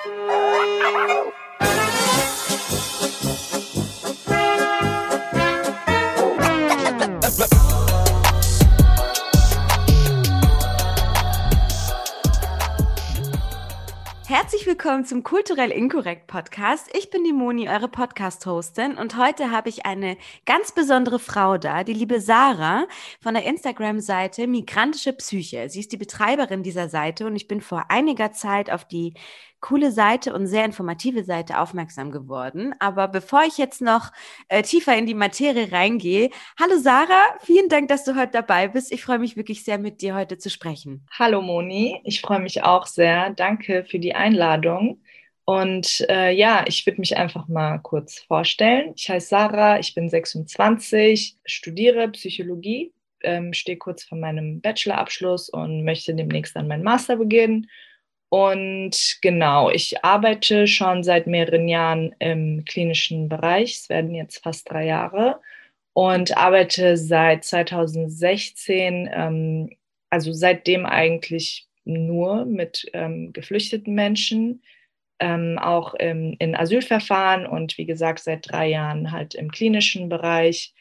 Herzlich willkommen zum Kulturell Inkorrekt Podcast. Ich bin die Moni, eure Podcast-Hostin und heute habe ich eine ganz besondere Frau da, die liebe Sarah von der Instagram-Seite Migrantische Psyche. Sie ist die Betreiberin dieser Seite und ich bin vor einiger Zeit auf die coole Seite und sehr informative Seite aufmerksam geworden. Aber bevor ich jetzt noch äh, tiefer in die Materie reingehe, hallo Sarah, vielen Dank, dass du heute dabei bist. Ich freue mich wirklich sehr, mit dir heute zu sprechen. Hallo Moni, ich freue mich auch sehr. Danke für die Einladung. Und äh, ja, ich würde mich einfach mal kurz vorstellen. Ich heiße Sarah, ich bin 26, studiere Psychologie, ähm, stehe kurz vor meinem Bachelorabschluss und möchte demnächst dann meinen Master beginnen und genau, ich arbeite schon seit mehreren Jahren im klinischen Bereich. Es werden jetzt fast drei Jahre und arbeite seit 2016, ähm, also seitdem eigentlich nur mit ähm, geflüchteten Menschen, ähm, auch im, in Asylverfahren und wie gesagt seit drei Jahren halt im klinischen Bereich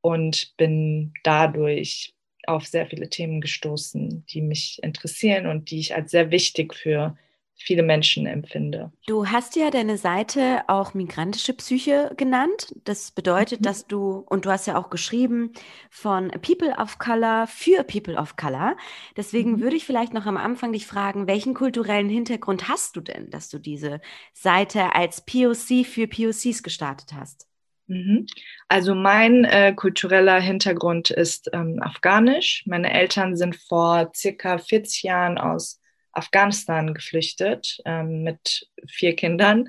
und bin dadurch auf sehr viele Themen gestoßen, die mich interessieren und die ich als sehr wichtig für viele Menschen empfinde. Du hast ja deine Seite auch migrantische Psyche genannt. Das bedeutet, mhm. dass du, und du hast ja auch geschrieben, von People of Color für People of Color. Deswegen mhm. würde ich vielleicht noch am Anfang dich fragen, welchen kulturellen Hintergrund hast du denn, dass du diese Seite als POC für POCs gestartet hast? Mhm. Also mein äh, kultureller Hintergrund ist ähm, afghanisch. Meine Eltern sind vor circa 40 Jahren aus Afghanistan geflüchtet ähm, mit vier Kindern.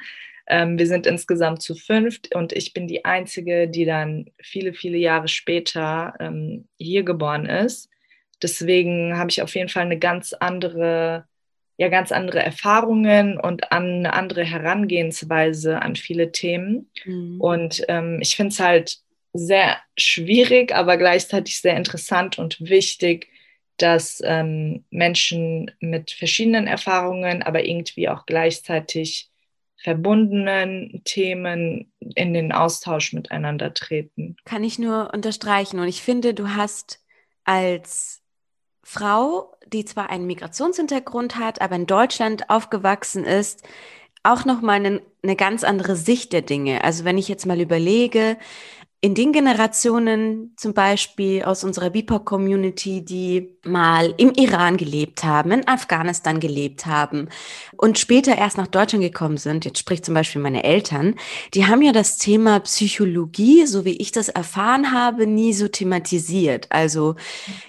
Ähm, wir sind insgesamt zu fünft und ich bin die Einzige, die dann viele, viele Jahre später ähm, hier geboren ist. Deswegen habe ich auf jeden Fall eine ganz andere ja ganz andere Erfahrungen und an eine andere Herangehensweise an viele Themen. Mhm. Und ähm, ich finde es halt sehr schwierig, aber gleichzeitig sehr interessant und wichtig, dass ähm, Menschen mit verschiedenen Erfahrungen, aber irgendwie auch gleichzeitig verbundenen Themen in den Austausch miteinander treten. Kann ich nur unterstreichen. Und ich finde, du hast als Frau, die zwar einen Migrationshintergrund hat, aber in Deutschland aufgewachsen ist, auch nochmal eine, eine ganz andere Sicht der Dinge. Also wenn ich jetzt mal überlege, in den Generationen zum Beispiel aus unserer BIPOC-Community, die mal im Iran gelebt haben, in Afghanistan gelebt haben und später erst nach Deutschland gekommen sind, jetzt spricht zum Beispiel meine Eltern, die haben ja das Thema Psychologie, so wie ich das erfahren habe, nie so thematisiert. Also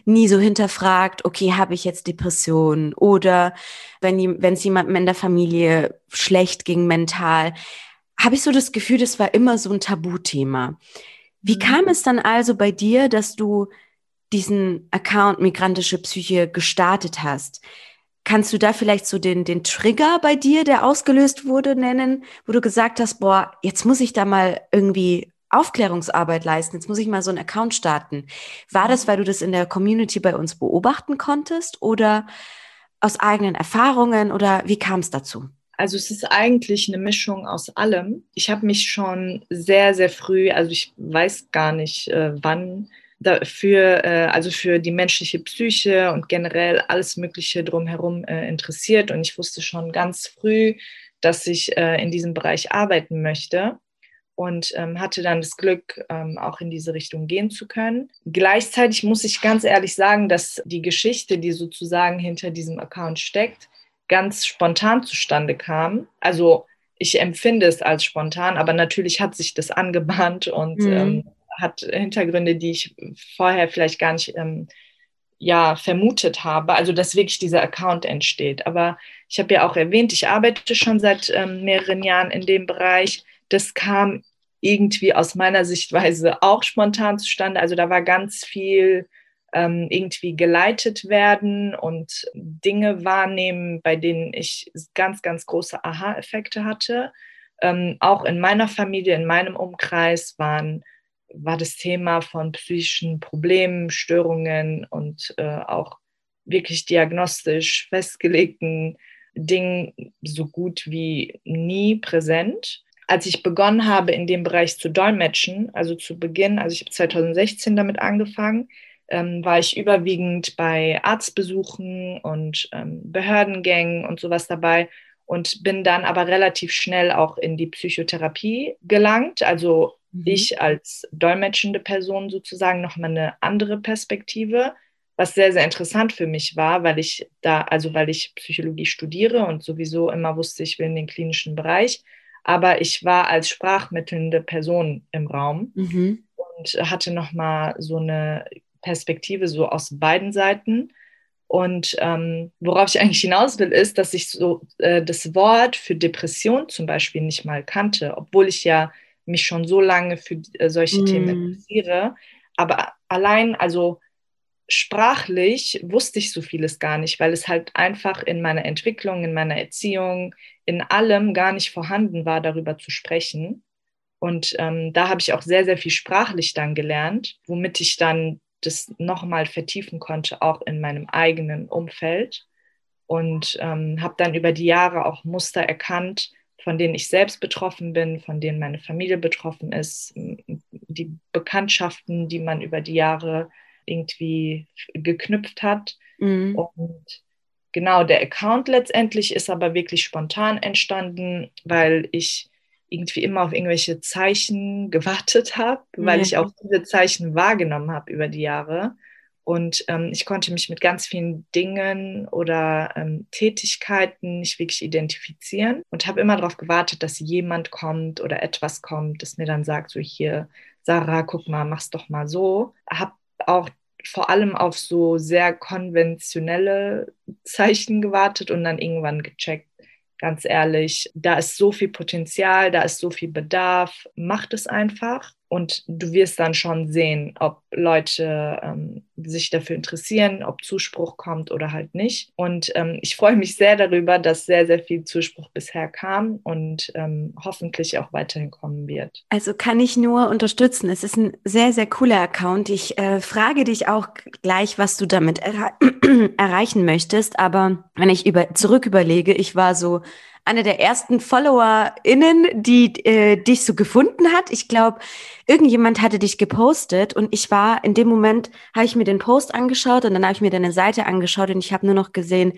nie so hinterfragt, okay, habe ich jetzt Depressionen oder wenn es jemandem in der Familie schlecht ging mental, habe ich so das Gefühl, das war immer so ein Tabuthema. Wie mhm. kam es dann also bei dir, dass du diesen Account Migrantische Psyche gestartet hast? Kannst du da vielleicht so den, den Trigger bei dir, der ausgelöst wurde, nennen, wo du gesagt hast, boah, jetzt muss ich da mal irgendwie Aufklärungsarbeit leisten, jetzt muss ich mal so einen Account starten. War das, weil du das in der Community bei uns beobachten konntest oder aus eigenen Erfahrungen oder wie kam es dazu? Also es ist eigentlich eine Mischung aus allem. Ich habe mich schon sehr, sehr früh, also ich weiß gar nicht äh, wann, dafür, äh, also für die menschliche Psyche und generell alles Mögliche drumherum äh, interessiert. Und ich wusste schon ganz früh, dass ich äh, in diesem Bereich arbeiten möchte und ähm, hatte dann das Glück, ähm, auch in diese Richtung gehen zu können. Gleichzeitig muss ich ganz ehrlich sagen, dass die Geschichte, die sozusagen hinter diesem Account steckt, ganz spontan zustande kam. Also ich empfinde es als spontan, aber natürlich hat sich das angebahnt und mhm. ähm, hat Hintergründe, die ich vorher vielleicht gar nicht ähm, ja, vermutet habe. Also dass wirklich dieser Account entsteht. Aber ich habe ja auch erwähnt, ich arbeite schon seit ähm, mehreren Jahren in dem Bereich. Das kam irgendwie aus meiner Sichtweise auch spontan zustande. Also da war ganz viel irgendwie geleitet werden und Dinge wahrnehmen, bei denen ich ganz, ganz große Aha-Effekte hatte. Ähm, auch in meiner Familie, in meinem Umkreis waren, war das Thema von psychischen Problemen, Störungen und äh, auch wirklich diagnostisch festgelegten Ding so gut wie nie präsent. Als ich begonnen habe, in dem Bereich zu dolmetschen, also zu Beginn, also ich habe 2016 damit angefangen, ähm, war ich überwiegend bei Arztbesuchen und ähm, Behördengängen und sowas dabei und bin dann aber relativ schnell auch in die Psychotherapie gelangt. Also mhm. ich als dolmetschende Person sozusagen nochmal eine andere Perspektive was sehr, sehr interessant für mich war, weil ich da, also weil ich Psychologie studiere und sowieso immer wusste, ich will in den klinischen Bereich. Aber ich war als sprachmittelnde Person im Raum mhm. und hatte nochmal so eine Perspektive so aus beiden Seiten. Und ähm, worauf ich eigentlich hinaus will, ist, dass ich so äh, das Wort für Depression zum Beispiel nicht mal kannte, obwohl ich ja mich schon so lange für äh, solche mm. Themen interessiere. Aber allein, also sprachlich wusste ich so vieles gar nicht, weil es halt einfach in meiner Entwicklung, in meiner Erziehung, in allem gar nicht vorhanden war, darüber zu sprechen. Und ähm, da habe ich auch sehr, sehr viel sprachlich dann gelernt, womit ich dann das nochmal vertiefen konnte, auch in meinem eigenen Umfeld. Und ähm, habe dann über die Jahre auch Muster erkannt, von denen ich selbst betroffen bin, von denen meine Familie betroffen ist, die Bekanntschaften, die man über die Jahre irgendwie geknüpft hat. Mhm. Und genau, der Account letztendlich ist aber wirklich spontan entstanden, weil ich irgendwie immer auf irgendwelche Zeichen gewartet habe, weil ja. ich auch diese Zeichen wahrgenommen habe über die Jahre. Und ähm, ich konnte mich mit ganz vielen Dingen oder ähm, Tätigkeiten nicht wirklich identifizieren und habe immer darauf gewartet, dass jemand kommt oder etwas kommt, das mir dann sagt, so hier, Sarah, guck mal, mach's doch mal so. Habe auch vor allem auf so sehr konventionelle Zeichen gewartet und dann irgendwann gecheckt, ganz ehrlich, da ist so viel Potenzial, da ist so viel Bedarf, macht es einfach und du wirst dann schon sehen, ob Leute ähm, sich dafür interessieren, ob Zuspruch kommt oder halt nicht. Und ähm, ich freue mich sehr darüber, dass sehr, sehr viel Zuspruch bisher kam und ähm, hoffentlich auch weiterhin kommen wird. Also kann ich nur unterstützen. Es ist ein sehr, sehr cooler Account. Ich äh, frage dich auch gleich, was du damit erre erreichen möchtest. Aber wenn ich über zurück überlege, ich war so eine der ersten FollowerInnen, die äh, dich so gefunden hat. Ich glaube, irgendjemand hatte dich gepostet und ich war in dem Moment, habe ich mir den Post angeschaut und dann habe ich mir deine Seite angeschaut und ich habe nur noch gesehen,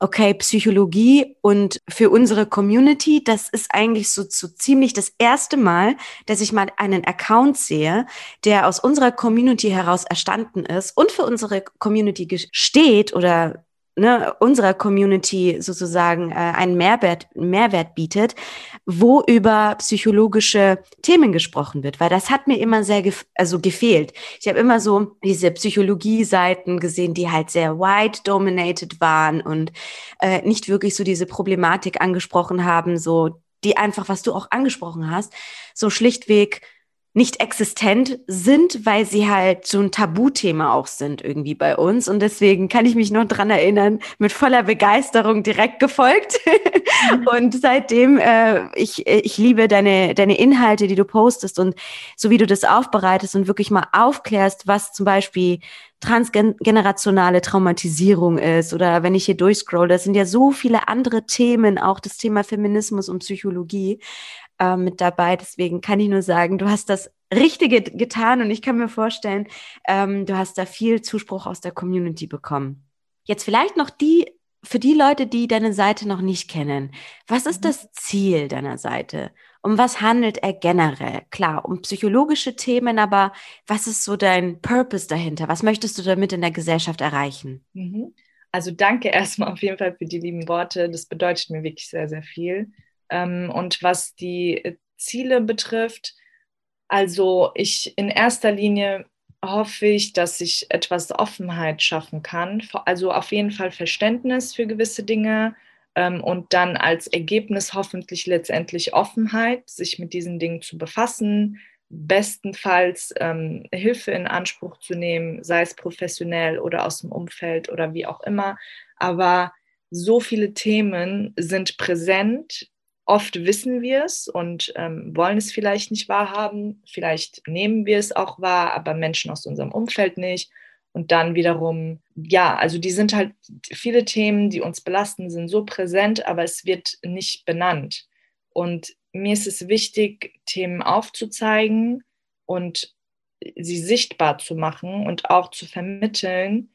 okay, Psychologie und für unsere Community, das ist eigentlich so, so ziemlich das erste Mal, dass ich mal einen Account sehe, der aus unserer Community heraus erstanden ist und für unsere Community steht oder ne, unserer Community sozusagen äh, einen Mehrwert, Mehrwert bietet, wo über psychologische Themen gesprochen wird, weil das hat mir immer sehr gef also gefehlt. Ich habe immer so diese Psychologie-Seiten gesehen, die halt sehr white dominated waren und äh, nicht wirklich so diese Problematik angesprochen haben, so die einfach, was du auch angesprochen hast, so schlichtweg nicht existent sind, weil sie halt so ein Tabuthema auch sind irgendwie bei uns. Und deswegen kann ich mich noch dran erinnern, mit voller Begeisterung direkt gefolgt. Mhm. und seitdem, äh, ich, ich liebe deine, deine Inhalte, die du postest und so wie du das aufbereitest und wirklich mal aufklärst, was zum Beispiel transgenerationale Traumatisierung ist oder wenn ich hier durchscroll, das sind ja so viele andere Themen, auch das Thema Feminismus und Psychologie äh, mit dabei. Deswegen kann ich nur sagen, du hast das Richtige getan und ich kann mir vorstellen, ähm, du hast da viel Zuspruch aus der Community bekommen. Jetzt vielleicht noch die, für die Leute, die deine Seite noch nicht kennen. Was ist mhm. das Ziel deiner Seite? Um was handelt er generell? Klar, um psychologische Themen, aber was ist so dein Purpose dahinter? Was möchtest du damit in der Gesellschaft erreichen? Mhm. Also danke erstmal auf jeden Fall für die lieben Worte. Das bedeutet mir wirklich sehr, sehr viel. Ähm, und was die äh, Ziele betrifft, also ich in erster Linie hoffe ich, dass ich etwas Offenheit schaffen kann. Also auf jeden Fall Verständnis für gewisse Dinge ähm, und dann als Ergebnis hoffentlich letztendlich Offenheit, sich mit diesen Dingen zu befassen, bestenfalls ähm, Hilfe in Anspruch zu nehmen, sei es professionell oder aus dem Umfeld oder wie auch immer. Aber so viele Themen sind präsent, Oft wissen wir es und ähm, wollen es vielleicht nicht wahrhaben. Vielleicht nehmen wir es auch wahr, aber Menschen aus unserem Umfeld nicht. Und dann wiederum, ja, also die sind halt, viele Themen, die uns belasten, sind so präsent, aber es wird nicht benannt. Und mir ist es wichtig, Themen aufzuzeigen und sie sichtbar zu machen und auch zu vermitteln,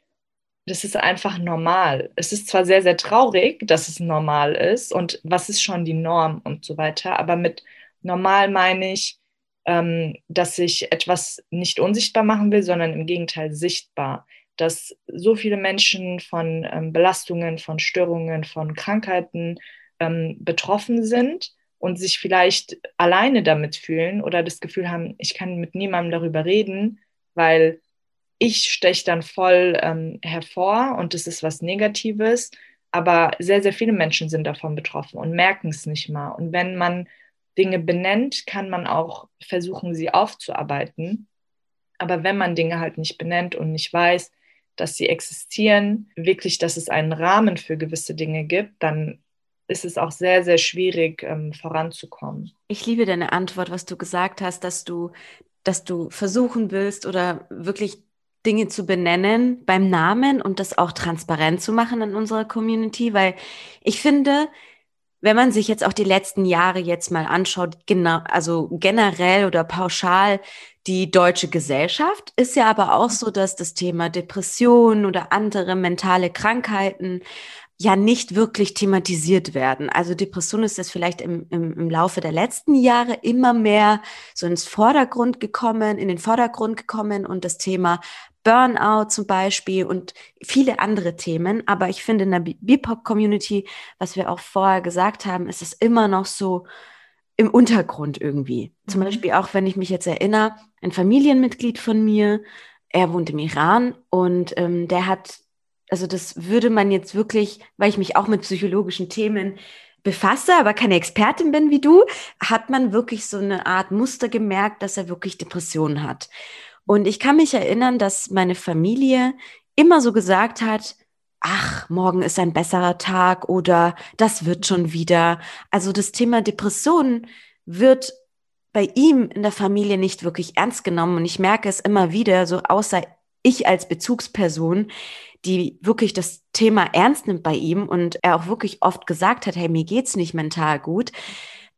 das ist einfach normal. Es ist zwar sehr, sehr traurig, dass es normal ist und was ist schon die Norm und so weiter, aber mit normal meine ich, ähm, dass ich etwas nicht unsichtbar machen will, sondern im Gegenteil sichtbar. Dass so viele Menschen von ähm, Belastungen, von Störungen, von Krankheiten ähm, betroffen sind und sich vielleicht alleine damit fühlen oder das Gefühl haben, ich kann mit niemandem darüber reden, weil ich steche dann voll ähm, hervor und das ist was Negatives. Aber sehr, sehr viele Menschen sind davon betroffen und merken es nicht mal. Und wenn man Dinge benennt, kann man auch versuchen, sie aufzuarbeiten. Aber wenn man Dinge halt nicht benennt und nicht weiß, dass sie existieren, wirklich, dass es einen Rahmen für gewisse Dinge gibt, dann ist es auch sehr, sehr schwierig, ähm, voranzukommen. Ich liebe deine Antwort, was du gesagt hast, dass du, dass du versuchen willst oder wirklich Dinge zu benennen beim Namen und das auch transparent zu machen in unserer Community, weil ich finde, wenn man sich jetzt auch die letzten Jahre jetzt mal anschaut, genau, also generell oder pauschal die deutsche Gesellschaft, ist ja aber auch so, dass das Thema Depression oder andere mentale Krankheiten ja nicht wirklich thematisiert werden. Also Depression ist das vielleicht im, im, im Laufe der letzten Jahre immer mehr so ins Vordergrund gekommen, in den Vordergrund gekommen und das Thema Burnout zum Beispiel und viele andere Themen. Aber ich finde in der BIPOC-Community, was wir auch vorher gesagt haben, ist es immer noch so im Untergrund irgendwie. Mhm. Zum Beispiel auch, wenn ich mich jetzt erinnere, ein Familienmitglied von mir, er wohnt im Iran und ähm, der hat, also das würde man jetzt wirklich, weil ich mich auch mit psychologischen Themen befasse, aber keine Expertin bin wie du, hat man wirklich so eine Art Muster gemerkt, dass er wirklich Depressionen hat. Und ich kann mich erinnern, dass meine Familie immer so gesagt hat, ach, morgen ist ein besserer Tag oder das wird schon wieder. Also das Thema Depressionen wird bei ihm in der Familie nicht wirklich ernst genommen. Und ich merke es immer wieder, so außer ich als Bezugsperson, die wirklich das Thema ernst nimmt bei ihm und er auch wirklich oft gesagt hat, hey, mir geht's nicht mental gut,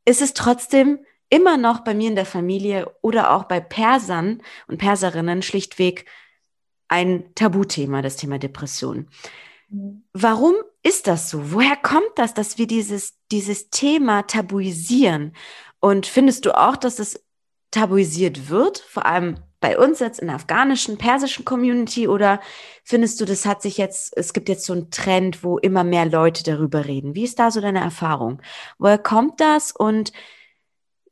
ist es trotzdem immer noch bei mir in der Familie oder auch bei Persern und Perserinnen schlichtweg ein Tabuthema, das Thema Depression. Mhm. Warum ist das so? Woher kommt das, dass wir dieses, dieses Thema tabuisieren? Und findest du auch, dass es tabuisiert wird, vor allem bei uns jetzt in der afghanischen, persischen Community? Oder findest du, das hat sich jetzt, es gibt jetzt so einen Trend, wo immer mehr Leute darüber reden? Wie ist da so deine Erfahrung? Woher kommt das und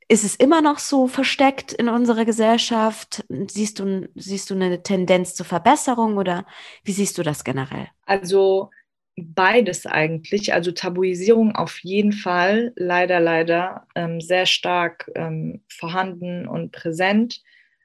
ist es immer noch so versteckt in unserer Gesellschaft? Siehst du, siehst du eine Tendenz zur Verbesserung oder wie siehst du das generell? Also beides eigentlich. Also Tabuisierung auf jeden Fall, leider, leider ähm, sehr stark ähm, vorhanden und präsent.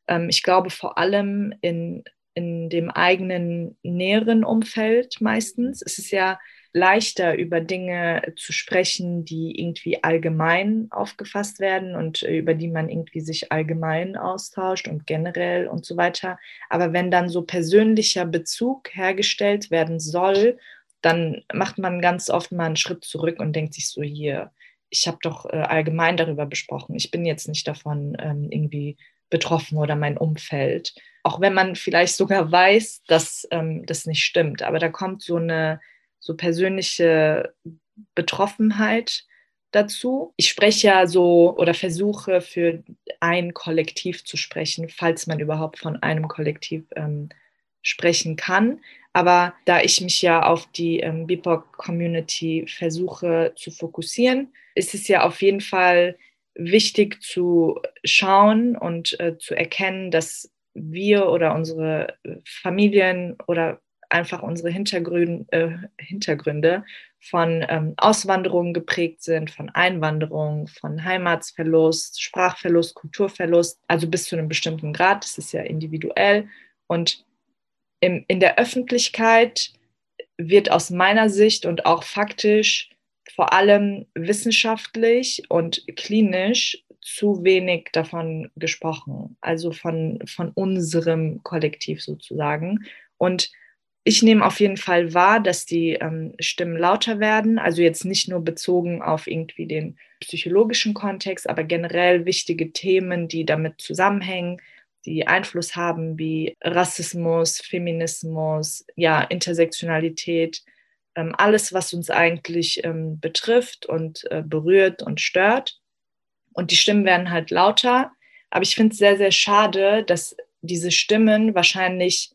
Ähm, ich glaube vor allem in, in dem eigenen näheren Umfeld meistens. Es ist ja leichter über Dinge zu sprechen, die irgendwie allgemein aufgefasst werden und äh, über die man irgendwie sich allgemein austauscht und generell und so weiter. Aber wenn dann so persönlicher Bezug hergestellt werden soll, dann macht man ganz oft mal einen Schritt zurück und denkt sich so hier, ich habe doch äh, allgemein darüber besprochen. Ich bin jetzt nicht davon ähm, irgendwie betroffen oder mein Umfeld. Auch wenn man vielleicht sogar weiß, dass ähm, das nicht stimmt. Aber da kommt so eine so persönliche Betroffenheit dazu. Ich spreche ja so oder versuche für ein Kollektiv zu sprechen, falls man überhaupt von einem Kollektiv ähm, sprechen kann. Aber da ich mich ja auf die ähm, BIPOC-Community versuche zu fokussieren, ist es ja auf jeden Fall wichtig zu schauen und äh, zu erkennen, dass wir oder unsere Familien oder einfach unsere Hintergründe, äh, Hintergründe von ähm, Auswanderung geprägt sind, von Einwanderung, von Heimatsverlust, Sprachverlust, Kulturverlust, also bis zu einem bestimmten Grad, das ist ja individuell. Und im, in der Öffentlichkeit wird aus meiner Sicht und auch faktisch vor allem wissenschaftlich und klinisch zu wenig davon gesprochen, also von, von unserem Kollektiv sozusagen. Und ich nehme auf jeden Fall wahr, dass die ähm, Stimmen lauter werden. Also jetzt nicht nur bezogen auf irgendwie den psychologischen Kontext, aber generell wichtige Themen, die damit zusammenhängen, die Einfluss haben, wie Rassismus, Feminismus, ja, Intersektionalität, ähm, alles, was uns eigentlich ähm, betrifft und äh, berührt und stört. Und die Stimmen werden halt lauter. Aber ich finde es sehr, sehr schade, dass diese Stimmen wahrscheinlich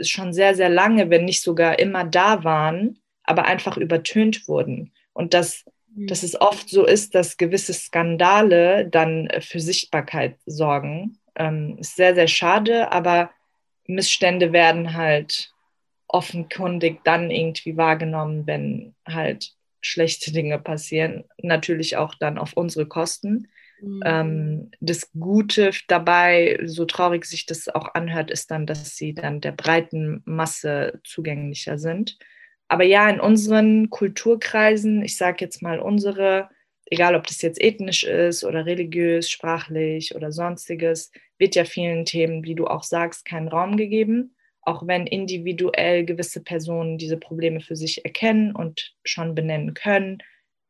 schon sehr, sehr lange, wenn nicht sogar immer da waren, aber einfach übertönt wurden. Und dass, mhm. dass es oft so ist, dass gewisse Skandale dann für Sichtbarkeit sorgen. Ähm, ist sehr, sehr schade, aber Missstände werden halt offenkundig dann irgendwie wahrgenommen, wenn halt schlechte Dinge passieren. Natürlich auch dann auf unsere Kosten. Mhm. Ähm, das Gute dabei, so traurig sich das auch anhört, ist dann, dass sie dann der breiten Masse zugänglicher sind. Aber ja, in unseren Kulturkreisen, ich sage jetzt mal unsere, egal ob das jetzt ethnisch ist oder religiös, sprachlich oder sonstiges, wird ja vielen Themen, wie du auch sagst, keinen Raum gegeben, auch wenn individuell gewisse Personen diese Probleme für sich erkennen und schon benennen können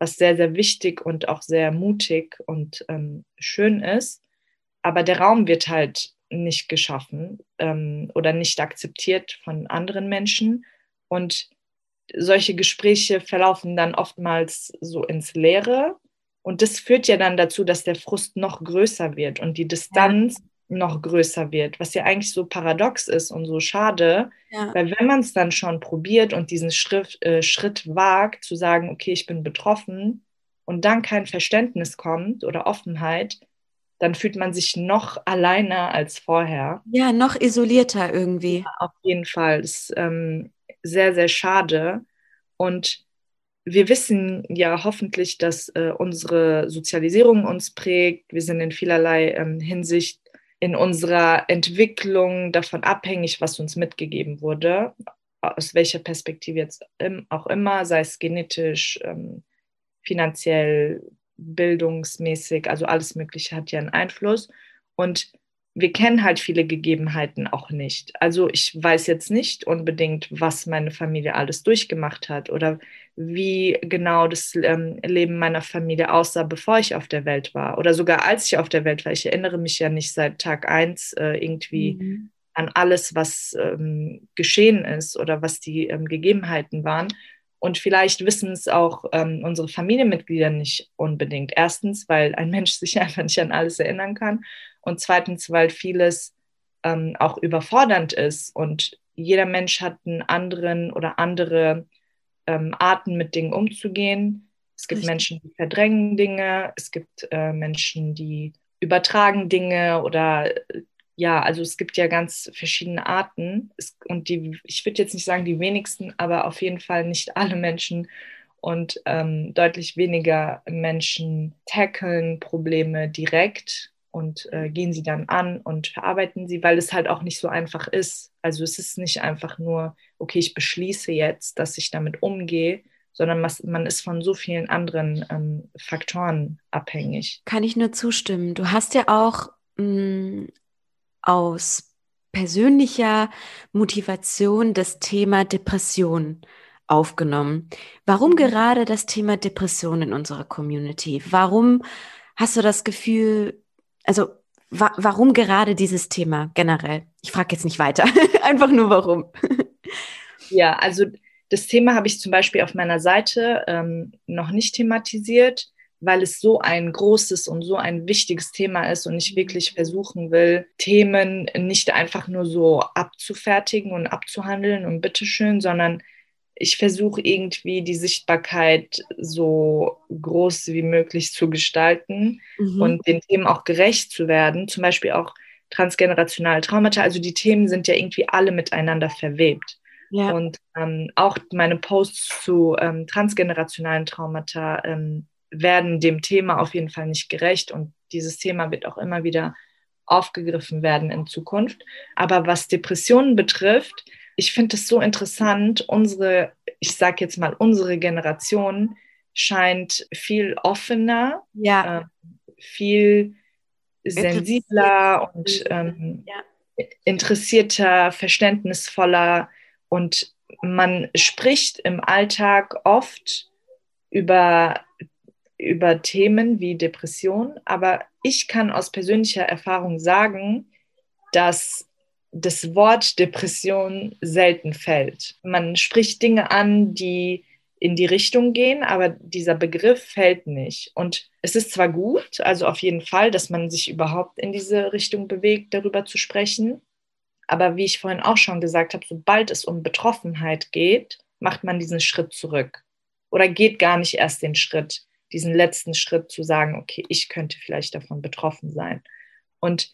was sehr, sehr wichtig und auch sehr mutig und ähm, schön ist. Aber der Raum wird halt nicht geschaffen ähm, oder nicht akzeptiert von anderen Menschen. Und solche Gespräche verlaufen dann oftmals so ins Leere. Und das führt ja dann dazu, dass der Frust noch größer wird und die Distanz ja noch größer wird, was ja eigentlich so paradox ist und so schade, ja. weil wenn man es dann schon probiert und diesen Schritt, äh, Schritt wagt, zu sagen, okay, ich bin betroffen und dann kein Verständnis kommt oder Offenheit, dann fühlt man sich noch alleiner als vorher. Ja, noch isolierter irgendwie. Ja, auf jeden Fall. Das ist ähm, sehr, sehr schade. Und wir wissen ja hoffentlich, dass äh, unsere Sozialisierung uns prägt. Wir sind in vielerlei ähm, Hinsicht in unserer Entwicklung davon abhängig, was uns mitgegeben wurde, aus welcher Perspektive jetzt auch immer, sei es genetisch, ähm, finanziell, bildungsmäßig, also alles Mögliche hat ja einen Einfluss. Und wir kennen halt viele Gegebenheiten auch nicht. Also ich weiß jetzt nicht unbedingt, was meine Familie alles durchgemacht hat oder wie genau das ähm, Leben meiner Familie aussah, bevor ich auf der Welt war oder sogar als ich auf der Welt war. Ich erinnere mich ja nicht seit Tag eins äh, irgendwie mhm. an alles, was ähm, geschehen ist oder was die ähm, Gegebenheiten waren. Und vielleicht wissen es auch ähm, unsere Familienmitglieder nicht unbedingt. Erstens, weil ein Mensch sich einfach nicht an alles erinnern kann. Und zweitens, weil vieles ähm, auch überfordernd ist. Und jeder Mensch hat einen anderen oder andere ähm, Arten, mit Dingen umzugehen. Es gibt Richtig. Menschen, die verdrängen Dinge. Es gibt äh, Menschen, die übertragen Dinge oder ja, also es gibt ja ganz verschiedene Arten es, und die, ich würde jetzt nicht sagen die wenigsten, aber auf jeden Fall nicht alle Menschen und ähm, deutlich weniger Menschen tackeln Probleme direkt und äh, gehen sie dann an und verarbeiten sie, weil es halt auch nicht so einfach ist. Also es ist nicht einfach nur, okay, ich beschließe jetzt, dass ich damit umgehe, sondern man ist von so vielen anderen ähm, Faktoren abhängig. Kann ich nur zustimmen. Du hast ja auch mh, mm, aus persönlicher Motivation das Thema Depression aufgenommen. Warum mhm. gerade das Thema Depression in unserer Community? Warum hast du das Gefühl, also wa warum gerade dieses Thema generell? Ich frage jetzt nicht weiter, einfach nur warum. ja, also das Thema habe ich zum Beispiel auf meiner Seite ähm, noch nicht thematisiert weil es so ein großes und so ein wichtiges Thema ist und ich wirklich versuchen will, Themen nicht einfach nur so abzufertigen und abzuhandeln und bitteschön, sondern ich versuche irgendwie die Sichtbarkeit so groß wie möglich zu gestalten mhm. und den Themen auch gerecht zu werden. Zum Beispiel auch transgenerationale Traumata. Also die Themen sind ja irgendwie alle miteinander verwebt. Ja. Und ähm, auch meine Posts zu ähm, transgenerationalen Traumata ähm, werden dem Thema auf jeden Fall nicht gerecht und dieses Thema wird auch immer wieder aufgegriffen werden in Zukunft. Aber was Depressionen betrifft, ich finde es so interessant, unsere, ich sage jetzt mal, unsere Generation scheint viel offener, ja. äh, viel sensibler und ähm, ja. interessierter, verständnisvoller und man spricht im Alltag oft über, über Themen wie Depression, aber ich kann aus persönlicher Erfahrung sagen, dass das Wort Depression selten fällt. Man spricht Dinge an, die in die Richtung gehen, aber dieser Begriff fällt nicht. Und es ist zwar gut, also auf jeden Fall, dass man sich überhaupt in diese Richtung bewegt, darüber zu sprechen. Aber wie ich vorhin auch schon gesagt habe, sobald es um Betroffenheit geht, macht man diesen Schritt zurück. Oder geht gar nicht erst den Schritt, diesen letzten Schritt zu sagen, okay, ich könnte vielleicht davon betroffen sein. Und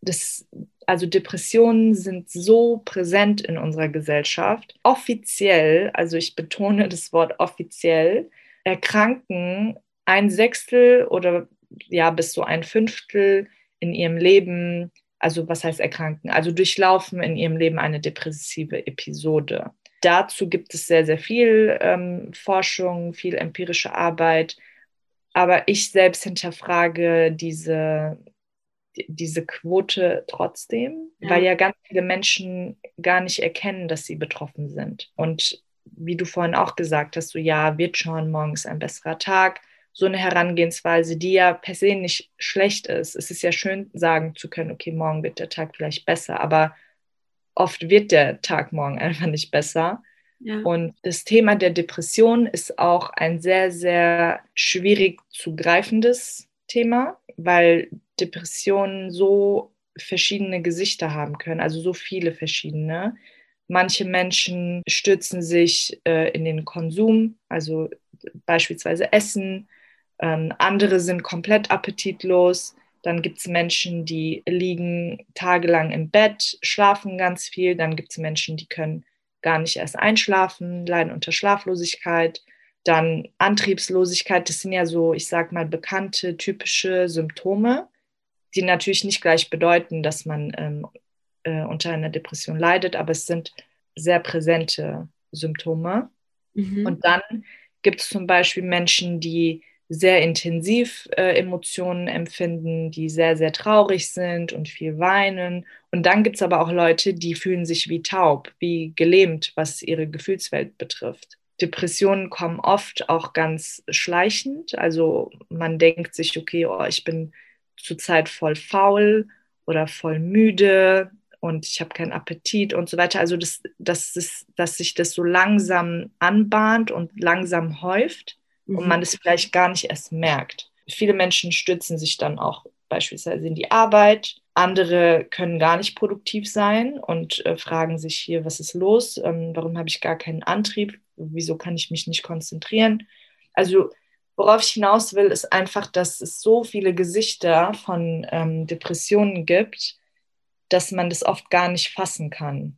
das, also Depressionen sind so präsent in unserer Gesellschaft. Offiziell, also ich betone das Wort offiziell, erkranken ein Sechstel oder ja bis zu ein Fünftel in ihrem Leben, also was heißt erkranken, also durchlaufen in ihrem Leben eine depressive Episode. Dazu gibt es sehr, sehr viel ähm, Forschung, viel empirische Arbeit. Aber ich selbst hinterfrage diese diese Quote trotzdem, ja. weil ja ganz viele Menschen gar nicht erkennen, dass sie betroffen sind. Und wie du vorhin auch gesagt hast, so ja, wird schon morgens ein besserer Tag. So eine Herangehensweise, die ja per se nicht schlecht ist. Es ist ja schön, sagen zu können, okay, morgen wird der Tag vielleicht besser, aber oft wird der Tag morgen einfach nicht besser. Ja. Und das Thema der Depression ist auch ein sehr, sehr schwierig zu greifendes Thema, weil Depressionen so verschiedene Gesichter haben können, also so viele verschiedene. Manche Menschen stürzen sich äh, in den Konsum, also beispielsweise Essen. Ähm, andere sind komplett appetitlos. Dann gibt es Menschen, die liegen tagelang im Bett, schlafen ganz viel. Dann gibt es Menschen, die können gar nicht erst einschlafen, leiden unter Schlaflosigkeit. Dann Antriebslosigkeit, das sind ja so, ich sag mal, bekannte, typische Symptome die natürlich nicht gleich bedeuten, dass man ähm, äh, unter einer Depression leidet, aber es sind sehr präsente Symptome. Mhm. Und dann gibt es zum Beispiel Menschen, die sehr intensiv äh, Emotionen empfinden, die sehr, sehr traurig sind und viel weinen. Und dann gibt es aber auch Leute, die fühlen sich wie taub, wie gelähmt, was ihre Gefühlswelt betrifft. Depressionen kommen oft auch ganz schleichend. Also man denkt sich, okay, oh, ich bin zurzeit voll faul oder voll müde und ich habe keinen Appetit und so weiter. Also, das, das ist, dass sich das so langsam anbahnt und langsam häuft mhm. und man es vielleicht gar nicht erst merkt. Viele Menschen stützen sich dann auch beispielsweise in die Arbeit. Andere können gar nicht produktiv sein und äh, fragen sich hier, was ist los? Ähm, warum habe ich gar keinen Antrieb? Wieso kann ich mich nicht konzentrieren? Also Worauf ich hinaus will, ist einfach, dass es so viele Gesichter von ähm, Depressionen gibt, dass man das oft gar nicht fassen kann.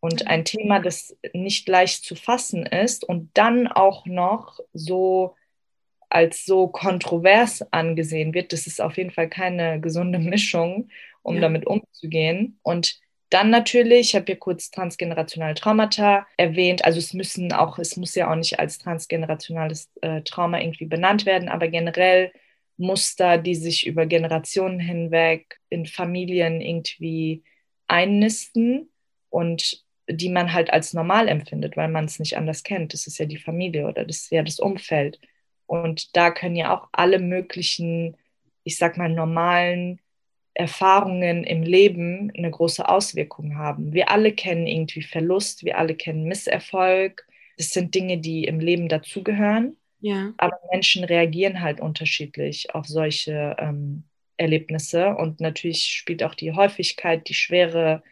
Und mhm. ein Thema, das nicht leicht zu fassen ist und dann auch noch so als so kontrovers angesehen wird, das ist auf jeden Fall keine gesunde Mischung, um ja. damit umzugehen. Und dann natürlich, ich habe hier kurz transgenerationale Traumata erwähnt. Also es müssen auch, es muss ja auch nicht als transgenerationales äh, Trauma irgendwie benannt werden, aber generell Muster, die sich über Generationen hinweg in Familien irgendwie einnisten und die man halt als normal empfindet, weil man es nicht anders kennt. Das ist ja die Familie oder das ist ja das Umfeld. Und da können ja auch alle möglichen, ich sag mal, normalen Erfahrungen im Leben eine große Auswirkung haben. Wir alle kennen irgendwie Verlust, wir alle kennen Misserfolg. Das sind Dinge, die im Leben dazugehören. Ja. Aber Menschen reagieren halt unterschiedlich auf solche ähm, Erlebnisse. Und natürlich spielt auch die Häufigkeit, die Schwere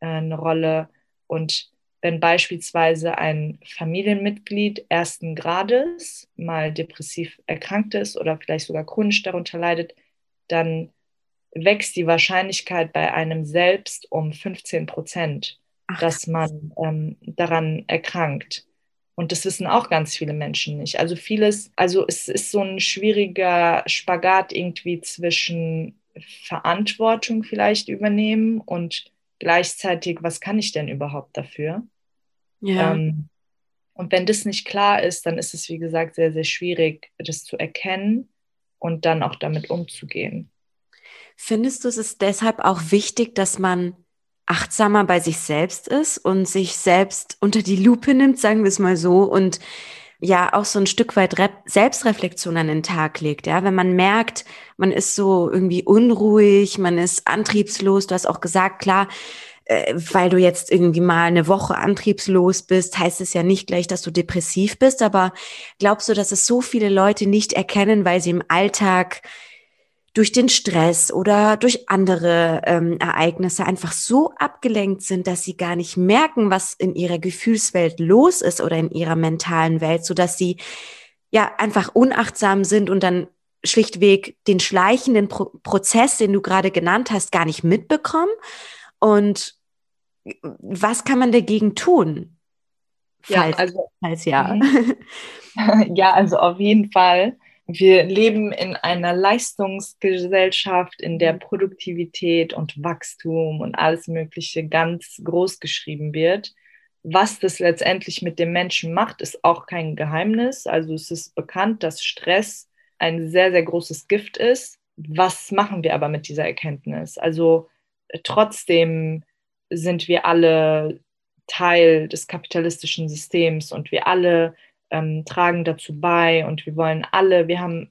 äh, eine Rolle. Und wenn beispielsweise ein Familienmitglied ersten Grades mal depressiv erkrankt ist oder vielleicht sogar chronisch darunter leidet, dann wächst die Wahrscheinlichkeit bei einem selbst um 15 Prozent, dass man ähm, daran erkrankt. Und das wissen auch ganz viele Menschen nicht. Also vieles, also es ist so ein schwieriger Spagat irgendwie zwischen Verantwortung vielleicht übernehmen und gleichzeitig, was kann ich denn überhaupt dafür? Ja. Ähm, und wenn das nicht klar ist, dann ist es, wie gesagt, sehr, sehr schwierig, das zu erkennen und dann auch damit umzugehen. Findest du, es deshalb auch wichtig, dass man achtsamer bei sich selbst ist und sich selbst unter die Lupe nimmt, sagen wir es mal so, und ja auch so ein Stück weit Re Selbstreflexion an den Tag legt. Ja, wenn man merkt, man ist so irgendwie unruhig, man ist antriebslos. Du hast auch gesagt, klar, äh, weil du jetzt irgendwie mal eine Woche antriebslos bist, heißt es ja nicht gleich, dass du depressiv bist. Aber glaubst du, dass es so viele Leute nicht erkennen, weil sie im Alltag durch den Stress oder durch andere ähm, Ereignisse einfach so abgelenkt sind, dass sie gar nicht merken, was in ihrer Gefühlswelt los ist oder in ihrer mentalen Welt, so dass sie ja einfach unachtsam sind und dann schlichtweg den schleichenden Pro Prozess, den du gerade genannt hast, gar nicht mitbekommen. Und was kann man dagegen tun? Falls, ja, also, falls ja. Mhm. ja, also auf jeden Fall wir leben in einer Leistungsgesellschaft, in der Produktivität und Wachstum und alles Mögliche ganz groß geschrieben wird. Was das letztendlich mit dem Menschen macht, ist auch kein Geheimnis. Also es ist bekannt, dass Stress ein sehr, sehr großes Gift ist. Was machen wir aber mit dieser Erkenntnis? Also äh, trotzdem sind wir alle Teil des kapitalistischen Systems und wir alle ähm, tragen dazu bei und wir wollen alle, wir haben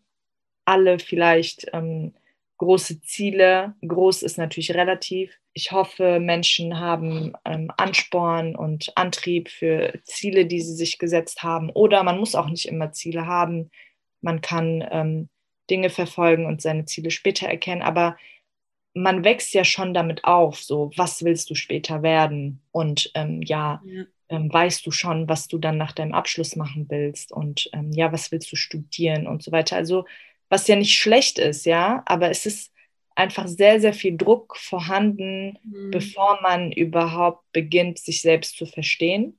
alle vielleicht ähm, große Ziele. Groß ist natürlich relativ. Ich hoffe, Menschen haben ähm, Ansporn und Antrieb für Ziele, die sie sich gesetzt haben. Oder man muss auch nicht immer Ziele haben. Man kann ähm, Dinge verfolgen und seine Ziele später erkennen. Aber man wächst ja schon damit auf, so was willst du später werden? Und ähm, ja, ja, ähm, weißt du schon, was du dann nach deinem Abschluss machen willst und ähm, ja, was willst du studieren und so weiter. Also was ja nicht schlecht ist, ja, aber es ist einfach sehr, sehr viel Druck vorhanden, mhm. bevor man überhaupt beginnt, sich selbst zu verstehen.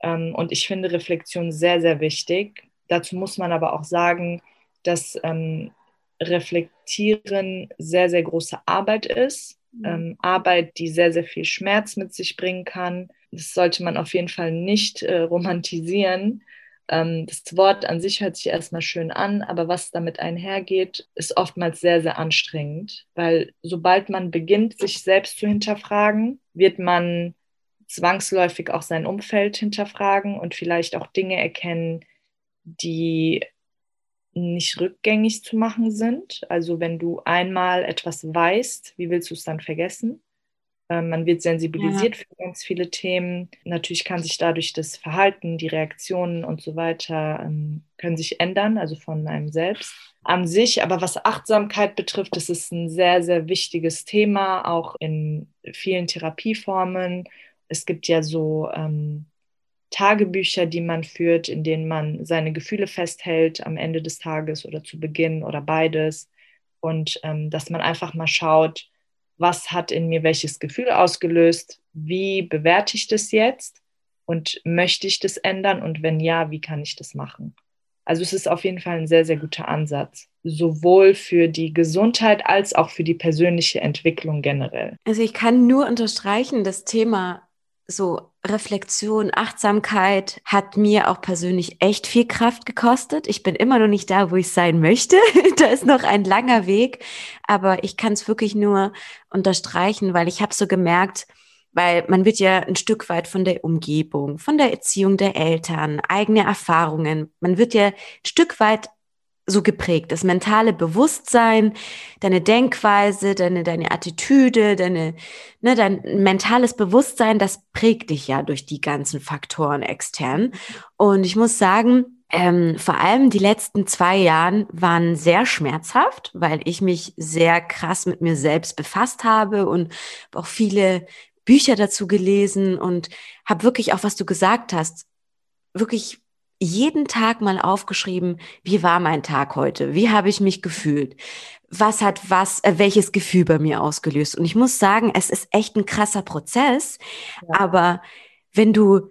Ähm, und ich finde Reflexion sehr, sehr wichtig. Dazu muss man aber auch sagen, dass ähm, Reflektieren sehr, sehr große Arbeit ist. Mhm. Ähm, Arbeit, die sehr, sehr viel Schmerz mit sich bringen kann das sollte man auf jeden Fall nicht äh, romantisieren. Ähm, das Wort an sich hört sich erstmal schön an, aber was damit einhergeht, ist oftmals sehr, sehr anstrengend, weil sobald man beginnt, sich selbst zu hinterfragen, wird man zwangsläufig auch sein Umfeld hinterfragen und vielleicht auch Dinge erkennen, die nicht rückgängig zu machen sind. Also wenn du einmal etwas weißt, wie willst du es dann vergessen? Ähm, man wird sensibilisiert ja. für ganz viele Themen. Natürlich kann sich dadurch das Verhalten, die Reaktionen und so weiter ähm, können sich ändern, also von einem selbst an sich. Aber was Achtsamkeit betrifft, das ist ein sehr, sehr wichtiges Thema, auch in vielen Therapieformen. Es gibt ja so ähm, Tagebücher, die man führt, in denen man seine Gefühle festhält am Ende des Tages oder zu Beginn oder beides. Und ähm, dass man einfach mal schaut, was hat in mir welches Gefühl ausgelöst, wie bewerte ich das jetzt und möchte ich das ändern und wenn ja, wie kann ich das machen? Also es ist auf jeden Fall ein sehr, sehr guter Ansatz, sowohl für die Gesundheit als auch für die persönliche Entwicklung generell. Also ich kann nur unterstreichen, das Thema so Reflexion, Achtsamkeit hat mir auch persönlich echt viel Kraft gekostet. Ich bin immer noch nicht da, wo ich sein möchte. da ist noch ein langer Weg, aber ich kann es wirklich nur unterstreichen, weil ich habe so gemerkt, weil man wird ja ein Stück weit von der Umgebung, von der Erziehung der Eltern, eigene Erfahrungen, man wird ja ein Stück weit so geprägt. Das mentale Bewusstsein, deine Denkweise, deine, deine Attitüde, deine, ne, dein mentales Bewusstsein, das prägt dich ja durch die ganzen Faktoren extern. Und ich muss sagen, ähm, vor allem die letzten zwei Jahren waren sehr schmerzhaft, weil ich mich sehr krass mit mir selbst befasst habe und auch viele Bücher dazu gelesen und habe wirklich auch, was du gesagt hast, wirklich jeden Tag mal aufgeschrieben, wie war mein Tag heute? Wie habe ich mich gefühlt? Was hat was, äh, welches Gefühl bei mir ausgelöst? Und ich muss sagen, es ist echt ein krasser Prozess. Ja. Aber wenn du,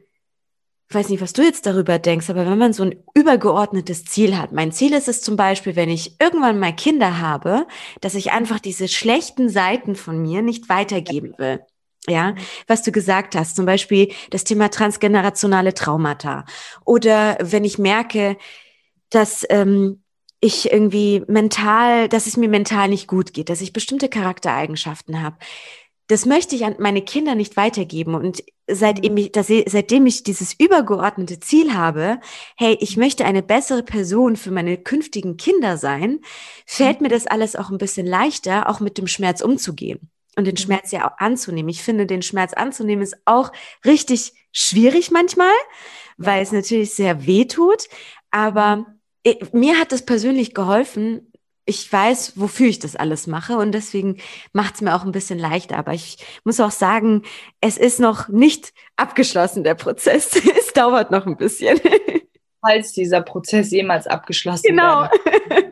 ich weiß nicht, was du jetzt darüber denkst, aber wenn man so ein übergeordnetes Ziel hat, mein Ziel ist es zum Beispiel, wenn ich irgendwann mal Kinder habe, dass ich einfach diese schlechten Seiten von mir nicht weitergeben will. Ja, was du gesagt hast, zum Beispiel das Thema transgenerationale Traumata. Oder wenn ich merke, dass ähm, ich irgendwie mental, dass es mir mental nicht gut geht, dass ich bestimmte Charaktereigenschaften habe, das möchte ich an meine Kinder nicht weitergeben. Und seitdem ich, dass ich, seitdem ich dieses übergeordnete Ziel habe, hey, ich möchte eine bessere Person für meine künftigen Kinder sein, fällt mir das alles auch ein bisschen leichter, auch mit dem Schmerz umzugehen und den Schmerz ja auch anzunehmen. Ich finde, den Schmerz anzunehmen ist auch richtig schwierig manchmal, weil es natürlich sehr weh tut. Aber mir hat das persönlich geholfen, ich weiß, wofür ich das alles mache und deswegen macht es mir auch ein bisschen leichter. Aber ich muss auch sagen, es ist noch nicht abgeschlossen, der Prozess. es dauert noch ein bisschen. Falls dieser Prozess jemals abgeschlossen genau. wird.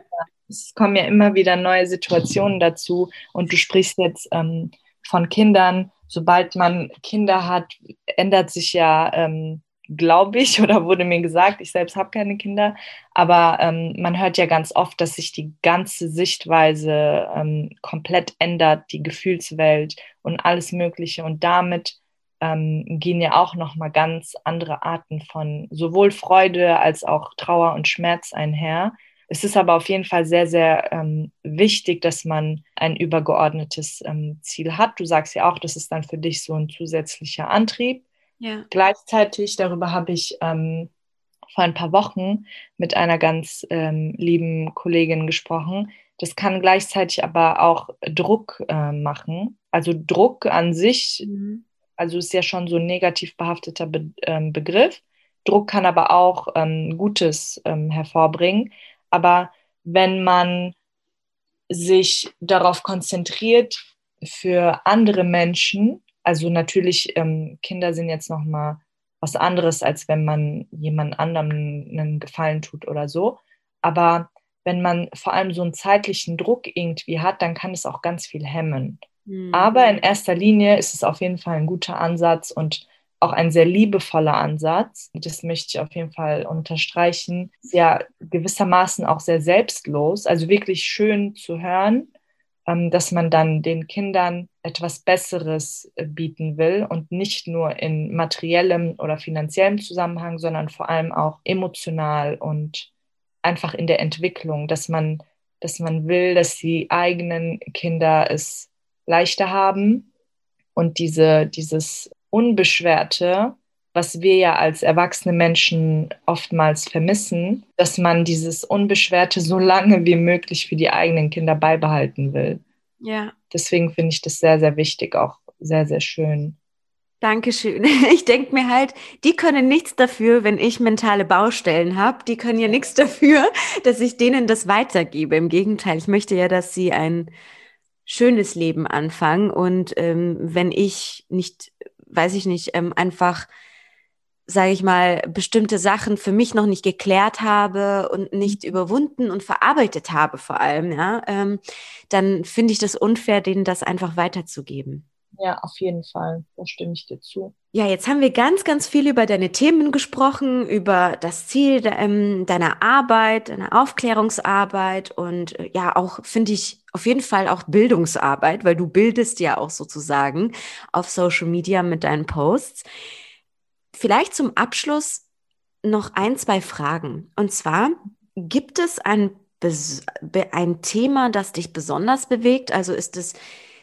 Es kommen ja immer wieder neue Situationen dazu und du sprichst jetzt ähm, von Kindern. Sobald man Kinder hat, ändert sich ja ähm, glaube ich, oder wurde mir gesagt, ich selbst habe keine Kinder, aber ähm, man hört ja ganz oft, dass sich die ganze Sichtweise ähm, komplett ändert, die Gefühlswelt und alles Mögliche. Und damit ähm, gehen ja auch nochmal ganz andere Arten von sowohl Freude als auch Trauer und Schmerz einher. Es ist aber auf jeden Fall sehr, sehr ähm, wichtig, dass man ein übergeordnetes ähm, Ziel hat. Du sagst ja auch, das ist dann für dich so ein zusätzlicher Antrieb. Ja. Gleichzeitig, darüber habe ich ähm, vor ein paar Wochen mit einer ganz ähm, lieben Kollegin gesprochen. Das kann gleichzeitig aber auch Druck äh, machen. Also Druck an sich, mhm. also ist ja schon so ein negativ behafteter Be ähm, Begriff. Druck kann aber auch ähm, Gutes ähm, hervorbringen. Aber wenn man sich darauf konzentriert, für andere Menschen also natürlich, ähm, Kinder sind jetzt noch mal was anderes, als wenn man jemand anderem einen Gefallen tut oder so. Aber wenn man vor allem so einen zeitlichen Druck irgendwie hat, dann kann es auch ganz viel hemmen. Mhm. Aber in erster Linie ist es auf jeden Fall ein guter Ansatz und auch ein sehr liebevoller Ansatz. Das möchte ich auf jeden Fall unterstreichen. Ja gewissermaßen auch sehr selbstlos, also wirklich schön zu hören, ähm, dass man dann den Kindern etwas Besseres äh, bieten will und nicht nur in materiellem oder finanziellem Zusammenhang, sondern vor allem auch emotional und einfach in der Entwicklung, dass man, dass man will, dass die eigenen Kinder es leichter haben und diese, dieses Unbeschwerte, was wir ja als erwachsene Menschen oftmals vermissen, dass man dieses Unbeschwerte so lange wie möglich für die eigenen Kinder beibehalten will. Ja. Deswegen finde ich das sehr, sehr wichtig, auch sehr, sehr schön. Dankeschön. Ich denke mir halt, die können nichts dafür, wenn ich mentale Baustellen habe. Die können ja nichts dafür, dass ich denen das weitergebe. Im Gegenteil, ich möchte ja, dass sie ein schönes Leben anfangen. Und ähm, wenn ich nicht, weiß ich nicht, ähm, einfach sage ich mal, bestimmte Sachen für mich noch nicht geklärt habe und nicht mhm. überwunden und verarbeitet habe vor allem, ja, ähm, dann finde ich das unfair, denen das einfach weiterzugeben. Ja, auf jeden Fall. Da stimme ich dir zu. Ja, jetzt haben wir ganz, ganz viel über deine Themen gesprochen, über das Ziel ähm, deiner Arbeit, deiner Aufklärungsarbeit und äh, ja, auch finde ich auf jeden Fall auch Bildungsarbeit, weil du bildest ja auch sozusagen auf Social Media mit deinen Posts. Vielleicht zum Abschluss noch ein, zwei Fragen. Und zwar, gibt es ein, ein Thema, das dich besonders bewegt? Also ist es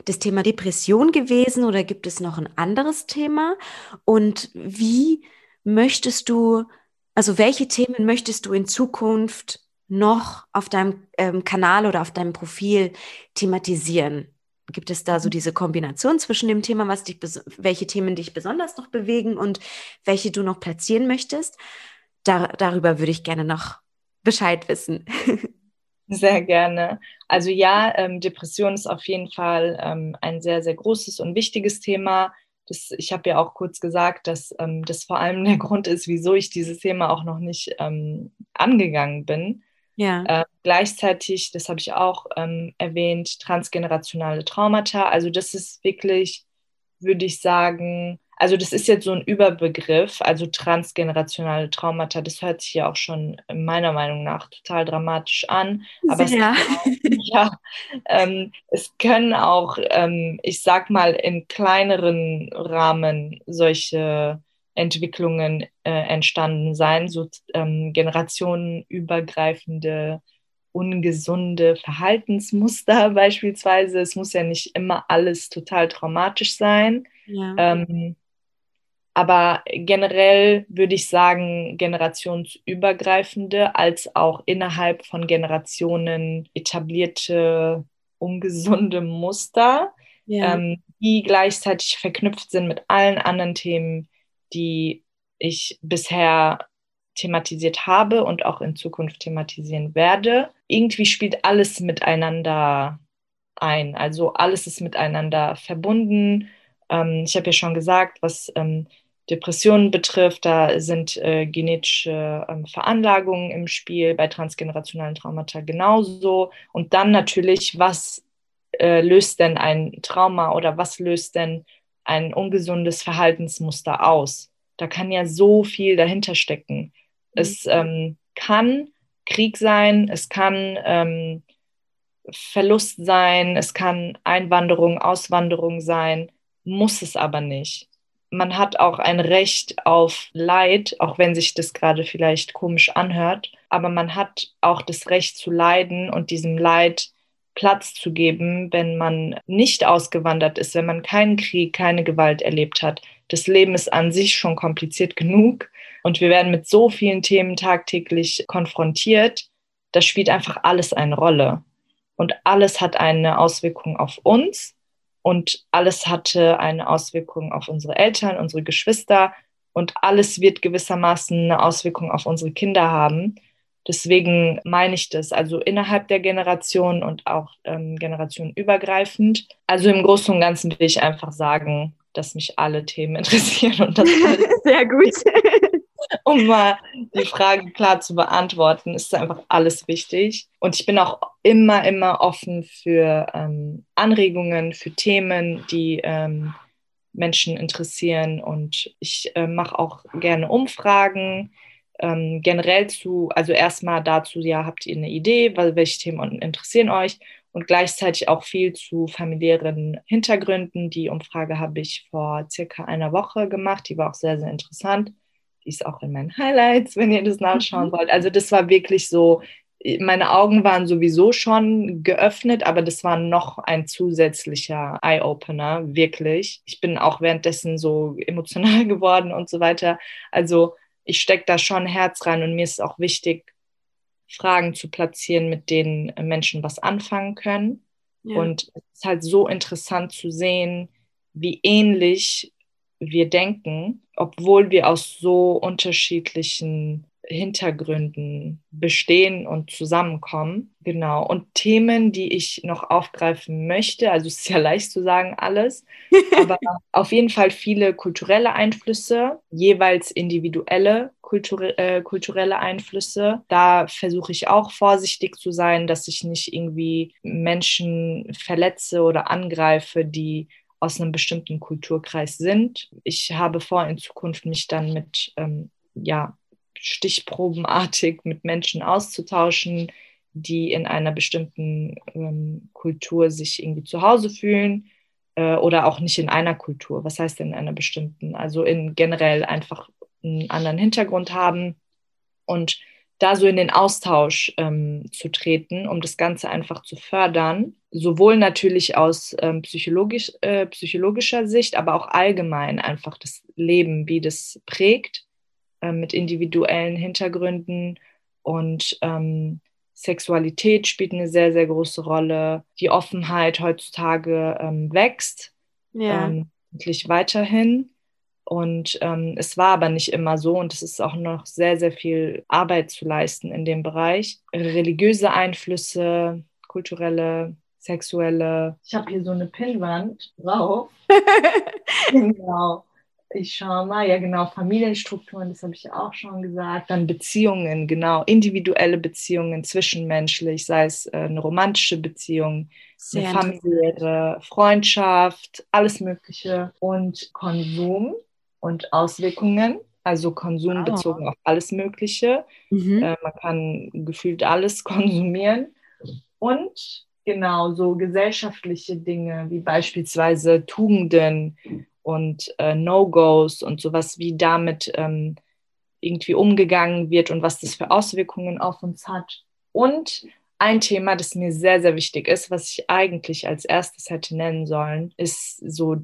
das Thema Depression gewesen oder gibt es noch ein anderes Thema? Und wie möchtest du, also welche Themen möchtest du in Zukunft noch auf deinem ähm, Kanal oder auf deinem Profil thematisieren? Gibt es da so diese Kombination zwischen dem Thema, was dich, welche Themen dich besonders noch bewegen und welche du noch platzieren möchtest? Da, darüber würde ich gerne noch Bescheid wissen. Sehr gerne. Also ja, ähm, Depression ist auf jeden Fall ähm, ein sehr, sehr großes und wichtiges Thema. Das, ich habe ja auch kurz gesagt, dass ähm, das vor allem der Grund ist, wieso ich dieses Thema auch noch nicht ähm, angegangen bin. Ja. Äh, gleichzeitig, das habe ich auch ähm, erwähnt, transgenerationale Traumata. Also das ist wirklich, würde ich sagen, also das ist jetzt so ein Überbegriff, also transgenerationale Traumata, das hört sich ja auch schon meiner Meinung nach total dramatisch an. Aber es, auch, ja, ähm, es können auch, ähm, ich sag mal, in kleineren Rahmen solche Entwicklungen äh, entstanden sein, so ähm, generationenübergreifende ungesunde Verhaltensmuster beispielsweise. Es muss ja nicht immer alles total traumatisch sein. Ja. Ähm, aber generell würde ich sagen, generationsübergreifende als auch innerhalb von Generationen etablierte ungesunde Muster, ja. ähm, die gleichzeitig verknüpft sind mit allen anderen Themen, die ich bisher thematisiert habe und auch in Zukunft thematisieren werde. Irgendwie spielt alles miteinander ein. Also alles ist miteinander verbunden. Ähm, ich habe ja schon gesagt, was ähm, Depressionen betrifft, da sind äh, genetische ähm, Veranlagungen im Spiel, bei transgenerationalen Traumata genauso. Und dann natürlich, was äh, löst denn ein Trauma oder was löst denn ein ungesundes Verhaltensmuster aus? Da kann ja so viel dahinter stecken. Mhm. Es ähm, kann Krieg sein, es kann ähm, Verlust sein, es kann Einwanderung, Auswanderung sein, muss es aber nicht man hat auch ein Recht auf Leid, auch wenn sich das gerade vielleicht komisch anhört, aber man hat auch das Recht zu leiden und diesem Leid Platz zu geben, wenn man nicht ausgewandert ist, wenn man keinen Krieg, keine Gewalt erlebt hat. Das Leben ist an sich schon kompliziert genug und wir werden mit so vielen Themen tagtäglich konfrontiert. Das spielt einfach alles eine Rolle und alles hat eine Auswirkung auf uns und alles hatte eine Auswirkung auf unsere Eltern, unsere Geschwister und alles wird gewissermaßen eine Auswirkung auf unsere Kinder haben. Deswegen meine ich das, also innerhalb der Generation und auch ähm, generationenübergreifend. Also im Großen und Ganzen will ich einfach sagen, dass mich alle Themen interessieren und das sehr gut. Um mal die Frage klar zu beantworten, ist einfach alles wichtig. Und ich bin auch immer, immer offen für ähm, Anregungen, für Themen, die ähm, Menschen interessieren. Und ich äh, mache auch gerne Umfragen. Ähm, generell zu, also erstmal dazu, ja, habt ihr eine Idee, welche Themen interessieren euch? Und gleichzeitig auch viel zu familiären Hintergründen. Die Umfrage habe ich vor circa einer Woche gemacht. Die war auch sehr, sehr interessant. Ist auch in meinen Highlights, wenn ihr das nachschauen mhm. wollt. Also das war wirklich so, meine Augen waren sowieso schon geöffnet, aber das war noch ein zusätzlicher Eye-Opener, wirklich. Ich bin auch währenddessen so emotional geworden und so weiter. Also ich stecke da schon Herz rein und mir ist auch wichtig, Fragen zu platzieren, mit denen Menschen was anfangen können. Ja. Und es ist halt so interessant zu sehen, wie ähnlich wir denken, obwohl wir aus so unterschiedlichen Hintergründen bestehen und zusammenkommen. Genau. Und Themen, die ich noch aufgreifen möchte, also es ist ja leicht zu sagen alles, aber auf jeden Fall viele kulturelle Einflüsse, jeweils individuelle kulture äh, kulturelle Einflüsse. Da versuche ich auch vorsichtig zu sein, dass ich nicht irgendwie Menschen verletze oder angreife, die aus einem bestimmten Kulturkreis sind. Ich habe vor, in Zukunft mich dann mit, ähm, ja, stichprobenartig mit Menschen auszutauschen, die in einer bestimmten ähm, Kultur sich irgendwie zu Hause fühlen äh, oder auch nicht in einer Kultur. Was heißt denn in einer bestimmten? Also in generell einfach einen anderen Hintergrund haben und da so in den Austausch ähm, zu treten, um das Ganze einfach zu fördern, sowohl natürlich aus ähm, psychologisch, äh, psychologischer Sicht, aber auch allgemein einfach das Leben, wie das prägt, äh, mit individuellen Hintergründen und ähm, Sexualität spielt eine sehr, sehr große Rolle. Die Offenheit heutzutage ähm, wächst, ja. Ähm, weiterhin. Und ähm, es war aber nicht immer so und es ist auch noch sehr, sehr viel Arbeit zu leisten in dem Bereich. Religiöse Einflüsse, kulturelle, sexuelle. Ich habe hier so eine Pinnwand drauf. genau. Ich schaue mal, ja genau, Familienstrukturen, das habe ich auch schon gesagt. Dann Beziehungen, genau, individuelle Beziehungen zwischenmenschlich, sei es äh, eine romantische Beziehung, Sehr eine familiäre Freundschaft, alles Mögliche. Und Konsum, und Auswirkungen, also Konsum bezogen oh. auf alles Mögliche. Mhm. Äh, man kann gefühlt alles konsumieren. Und genau so gesellschaftliche Dinge wie beispielsweise Tugenden und äh, No-Gos und sowas, wie damit ähm, irgendwie umgegangen wird und was das für Auswirkungen auf uns hat. Und ein Thema, das mir sehr, sehr wichtig ist, was ich eigentlich als erstes hätte nennen sollen, ist so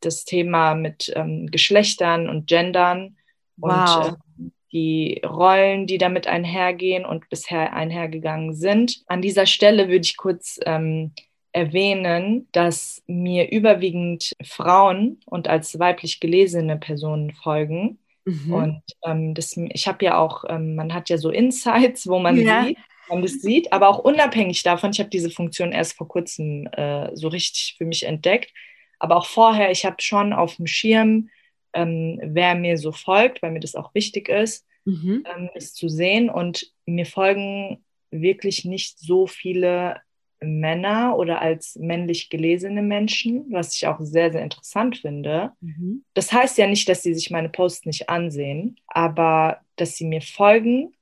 das Thema mit ähm, Geschlechtern und Gendern wow. und äh, die Rollen, die damit einhergehen und bisher einhergegangen sind. An dieser Stelle würde ich kurz ähm, erwähnen, dass mir überwiegend Frauen und als weiblich gelesene Personen folgen. Mhm. Und ähm, das, ich habe ja auch, ähm, man hat ja so Insights, wo man ja. sieht, man das sieht, aber auch unabhängig davon, ich habe diese Funktion erst vor kurzem äh, so richtig für mich entdeckt, aber auch vorher, ich habe schon auf dem Schirm, ähm, wer mir so folgt, weil mir das auch wichtig ist, mhm. ähm, es zu sehen und mir folgen wirklich nicht so viele Männer oder als männlich gelesene Menschen, was ich auch sehr, sehr interessant finde. Mhm. Das heißt ja nicht, dass sie sich meine Posts nicht ansehen, aber dass sie mir folgen,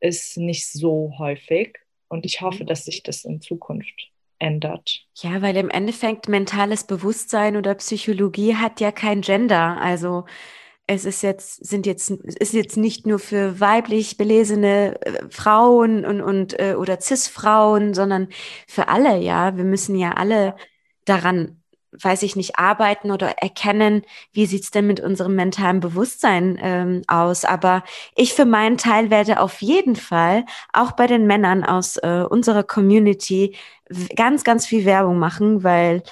ist nicht so häufig. Und ich hoffe, dass sich das in Zukunft ändert. Ja, weil im Endeffekt mentales Bewusstsein oder Psychologie hat ja kein Gender. Also es ist jetzt, sind jetzt, ist jetzt nicht nur für weiblich belesene äh, Frauen und, und äh, oder Cis-Frauen, sondern für alle, ja. Wir müssen ja alle daran weiß ich nicht, arbeiten oder erkennen, wie sieht's denn mit unserem mentalen Bewusstsein ähm, aus. Aber ich für meinen Teil werde auf jeden Fall auch bei den Männern aus äh, unserer Community ganz, ganz viel Werbung machen, weil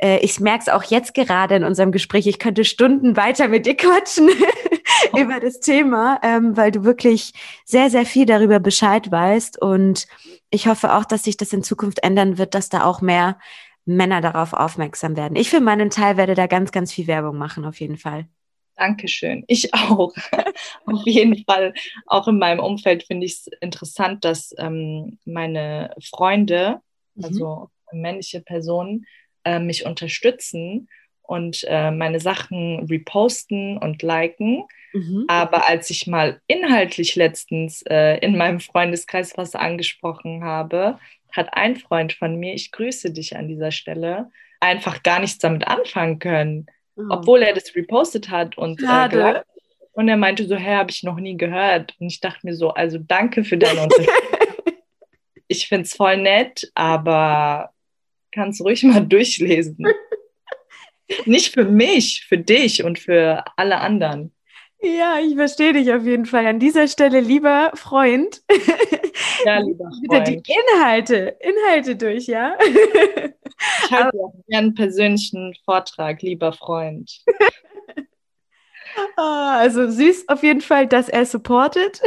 äh, ich merke es auch jetzt gerade in unserem Gespräch, ich könnte Stunden weiter mit dir quatschen über das Thema, ähm, weil du wirklich sehr, sehr viel darüber Bescheid weißt. Und ich hoffe auch, dass sich das in Zukunft ändern wird, dass da auch mehr Männer darauf aufmerksam werden. Ich für meinen Teil werde da ganz, ganz viel Werbung machen, auf jeden Fall. Dankeschön. Ich auch. auf jeden Fall. Auch in meinem Umfeld finde ich es interessant, dass ähm, meine Freunde, mhm. also männliche Personen, äh, mich unterstützen und äh, meine Sachen reposten und liken. Mhm. Aber als ich mal inhaltlich letztens äh, in meinem Freundeskreis was angesprochen habe, hat ein Freund von mir, ich grüße dich an dieser Stelle, einfach gar nichts damit anfangen können, oh. obwohl er das repostet hat und äh, und er meinte so, hä, habe ich noch nie gehört. Und ich dachte mir so, also danke für deine Unterstützung. ich finde es voll nett, aber kannst ruhig mal durchlesen. Nicht für mich, für dich und für alle anderen. Ja, ich verstehe dich auf jeden Fall. An dieser Stelle, lieber Freund. Ja, lieber Freund. Bitte die Inhalte, Inhalte durch, ja? Ich halte auch gerne einen persönlichen Vortrag, lieber Freund. Ah, also süß auf jeden Fall, dass er supportet.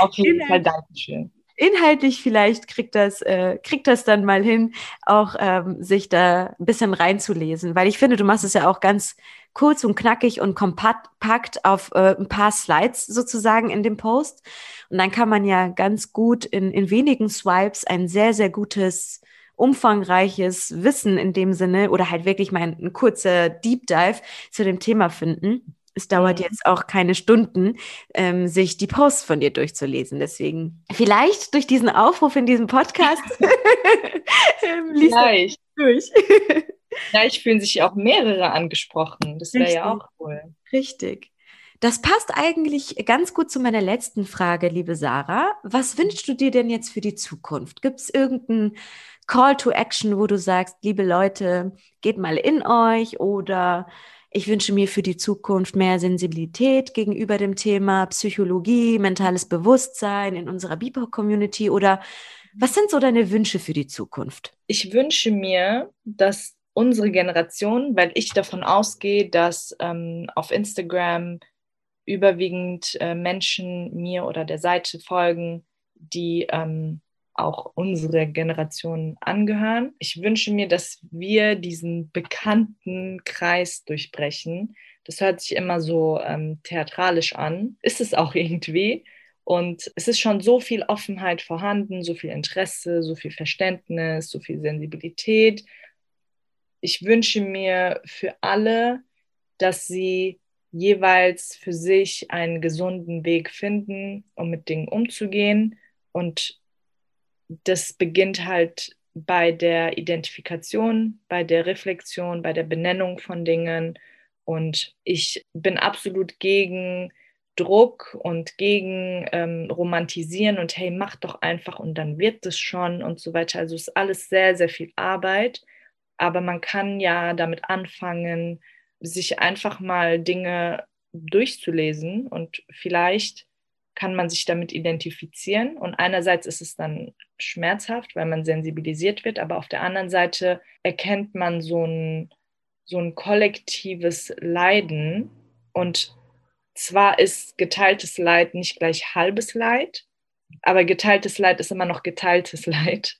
Auf jeden Fall, Dankeschön. Inhaltlich vielleicht kriegt das, äh, kriegt das dann mal hin, auch ähm, sich da ein bisschen reinzulesen, weil ich finde, du machst es ja auch ganz kurz und knackig und kompakt auf äh, ein paar Slides sozusagen in dem Post. Und dann kann man ja ganz gut in, in wenigen Swipes ein sehr, sehr gutes umfangreiches Wissen in dem Sinne oder halt wirklich mal ein, ein kurzer Deep Dive zu dem Thema finden. Es dauert mhm. jetzt auch keine Stunden, ähm, sich die Posts von dir durchzulesen. Deswegen vielleicht durch diesen Aufruf in diesem Podcast ähm, liest vielleicht. durch. Vielleicht fühlen sich auch mehrere angesprochen. Das wäre ja auch cool. Richtig. Das passt eigentlich ganz gut zu meiner letzten Frage, liebe Sarah. Was wünschst du dir denn jetzt für die Zukunft? Gibt es irgendeinen Call to Action, wo du sagst, liebe Leute, geht mal in euch oder ich wünsche mir für die Zukunft mehr Sensibilität gegenüber dem Thema Psychologie, mentales Bewusstsein in unserer BIPOC-Community oder was sind so deine Wünsche für die Zukunft? Ich wünsche mir, dass unsere Generation, weil ich davon ausgehe, dass ähm, auf Instagram überwiegend äh, Menschen mir oder der Seite folgen, die ähm, auch unsere Generation angehören. Ich wünsche mir, dass wir diesen bekannten Kreis durchbrechen. Das hört sich immer so ähm, theatralisch an, ist es auch irgendwie. Und es ist schon so viel Offenheit vorhanden, so viel Interesse, so viel Verständnis, so viel Sensibilität ich wünsche mir für alle, dass sie jeweils für sich einen gesunden Weg finden, um mit Dingen umzugehen. Und das beginnt halt bei der Identifikation, bei der Reflexion, bei der Benennung von Dingen. Und ich bin absolut gegen Druck und gegen ähm, Romantisieren und hey, mach doch einfach und dann wird es schon und so weiter. Also ist alles sehr, sehr viel Arbeit, aber man kann ja damit anfangen, sich einfach mal Dinge durchzulesen und vielleicht kann man sich damit identifizieren und einerseits ist es dann schmerzhaft, weil man sensibilisiert wird, aber auf der anderen Seite erkennt man so ein, so ein kollektives Leiden und zwar ist geteiltes Leid nicht gleich halbes Leid, aber geteiltes Leid ist immer noch geteiltes Leid.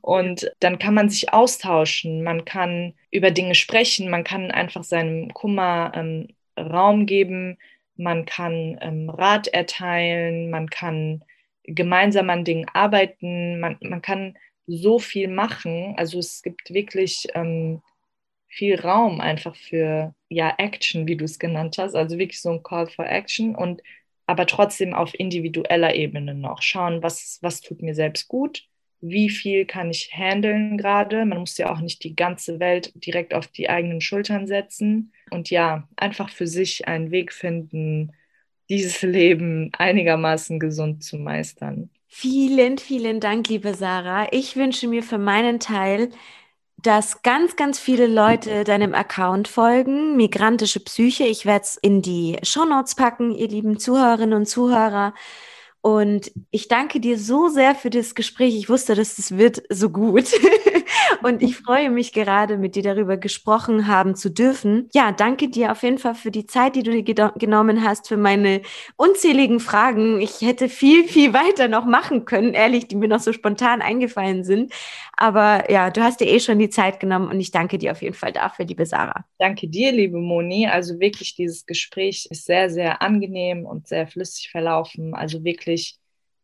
Und dann kann man sich austauschen, man kann über Dinge sprechen, man kann einfach seinem Kummer ähm, Raum geben, man kann ähm, Rat erteilen, man kann gemeinsam an Dingen arbeiten, man, man kann so viel machen. Also es gibt wirklich ähm, viel Raum einfach für ja Action, wie du es genannt hast, also wirklich so ein Call for Action und aber trotzdem auf individueller Ebene noch schauen, was was tut mir selbst gut, wie viel kann ich handeln gerade. Man muss ja auch nicht die ganze Welt direkt auf die eigenen Schultern setzen und ja einfach für sich einen Weg finden, dieses Leben einigermaßen gesund zu meistern. Vielen, vielen Dank, liebe Sarah. Ich wünsche mir für meinen Teil dass ganz, ganz viele Leute deinem Account folgen, migrantische Psyche. Ich werde es in die Shownotes packen, ihr lieben Zuhörerinnen und Zuhörer. Und ich danke dir so sehr für das Gespräch. Ich wusste, dass es wird so gut. Und ich freue mich gerade, mit dir darüber gesprochen haben zu dürfen. Ja, danke dir auf jeden Fall für die Zeit, die du dir genommen hast, für meine unzähligen Fragen. Ich hätte viel, viel weiter noch machen können, ehrlich, die mir noch so spontan eingefallen sind. Aber ja, du hast dir eh schon die Zeit genommen und ich danke dir auf jeden Fall dafür, liebe Sarah. Danke dir, liebe Moni. Also wirklich, dieses Gespräch ist sehr, sehr angenehm und sehr flüssig verlaufen. Also wirklich,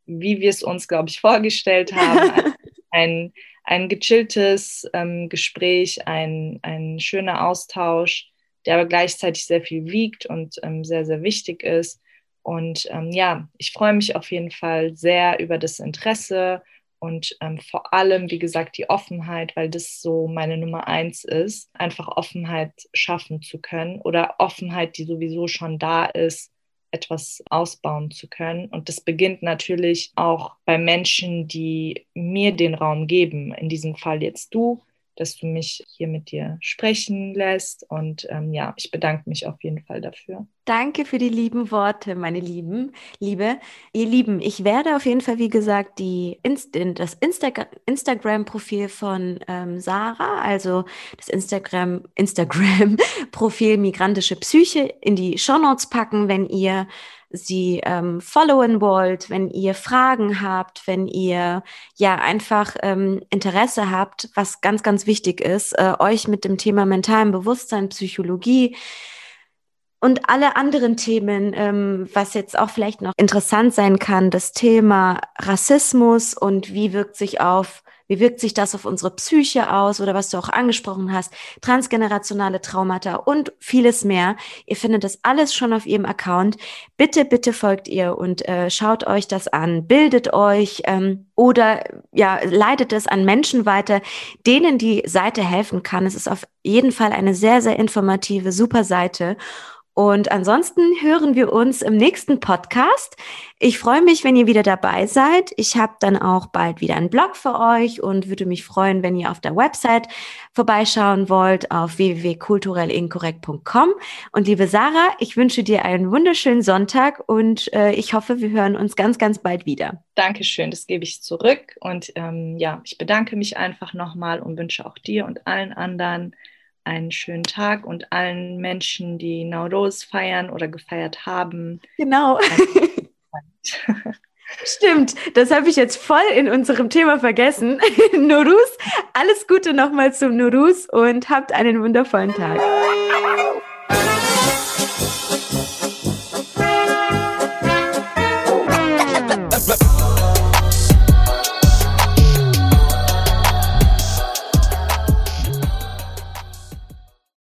wie wir es uns, glaube ich, vorgestellt haben. ein, ein gechilltes ähm, Gespräch, ein, ein schöner Austausch, der aber gleichzeitig sehr viel wiegt und ähm, sehr, sehr wichtig ist. Und ähm, ja, ich freue mich auf jeden Fall sehr über das Interesse und ähm, vor allem, wie gesagt, die Offenheit, weil das so meine Nummer eins ist, einfach Offenheit schaffen zu können oder Offenheit, die sowieso schon da ist, etwas ausbauen zu können. Und das beginnt natürlich auch bei Menschen, die mir den Raum geben. In diesem Fall jetzt du, dass du mich hier mit dir sprechen lässt. Und ähm, ja, ich bedanke mich auf jeden Fall dafür. Danke für die lieben Worte, meine Lieben. Liebe, ihr Lieben, ich werde auf jeden Fall, wie gesagt, die Inst das Insta Instagram-Profil von ähm, Sarah, also das Instagram, Instagram-Profil Migrantische Psyche in die Shownotes packen, wenn ihr sie ähm, followen wollt, wenn ihr Fragen habt, wenn ihr ja einfach ähm, Interesse habt, was ganz, ganz wichtig ist, äh, euch mit dem Thema mentalen Bewusstsein, Psychologie, und alle anderen Themen, ähm, was jetzt auch vielleicht noch interessant sein kann, das Thema Rassismus und wie wirkt sich auf wie wirkt sich das auf unsere Psyche aus oder was du auch angesprochen hast, transgenerationale Traumata und vieles mehr. Ihr findet das alles schon auf ihrem Account. Bitte, bitte folgt ihr und äh, schaut euch das an, bildet euch ähm, oder ja, leitet es an Menschen weiter, denen die Seite helfen kann. Es ist auf jeden Fall eine sehr, sehr informative, super Seite. Und ansonsten hören wir uns im nächsten Podcast. Ich freue mich, wenn ihr wieder dabei seid. Ich habe dann auch bald wieder einen Blog für euch und würde mich freuen, wenn ihr auf der Website vorbeischauen wollt auf www.kulturellinkorrekt.com. Und liebe Sarah, ich wünsche dir einen wunderschönen Sonntag und äh, ich hoffe, wir hören uns ganz, ganz bald wieder. Dankeschön, das gebe ich zurück. Und ähm, ja, ich bedanke mich einfach nochmal und wünsche auch dir und allen anderen einen schönen Tag und allen Menschen, die Nauros feiern oder gefeiert haben. Genau. Stimmt, das habe ich jetzt voll in unserem Thema vergessen. Nurus, alles Gute nochmal zum Nurus und habt einen wundervollen Tag.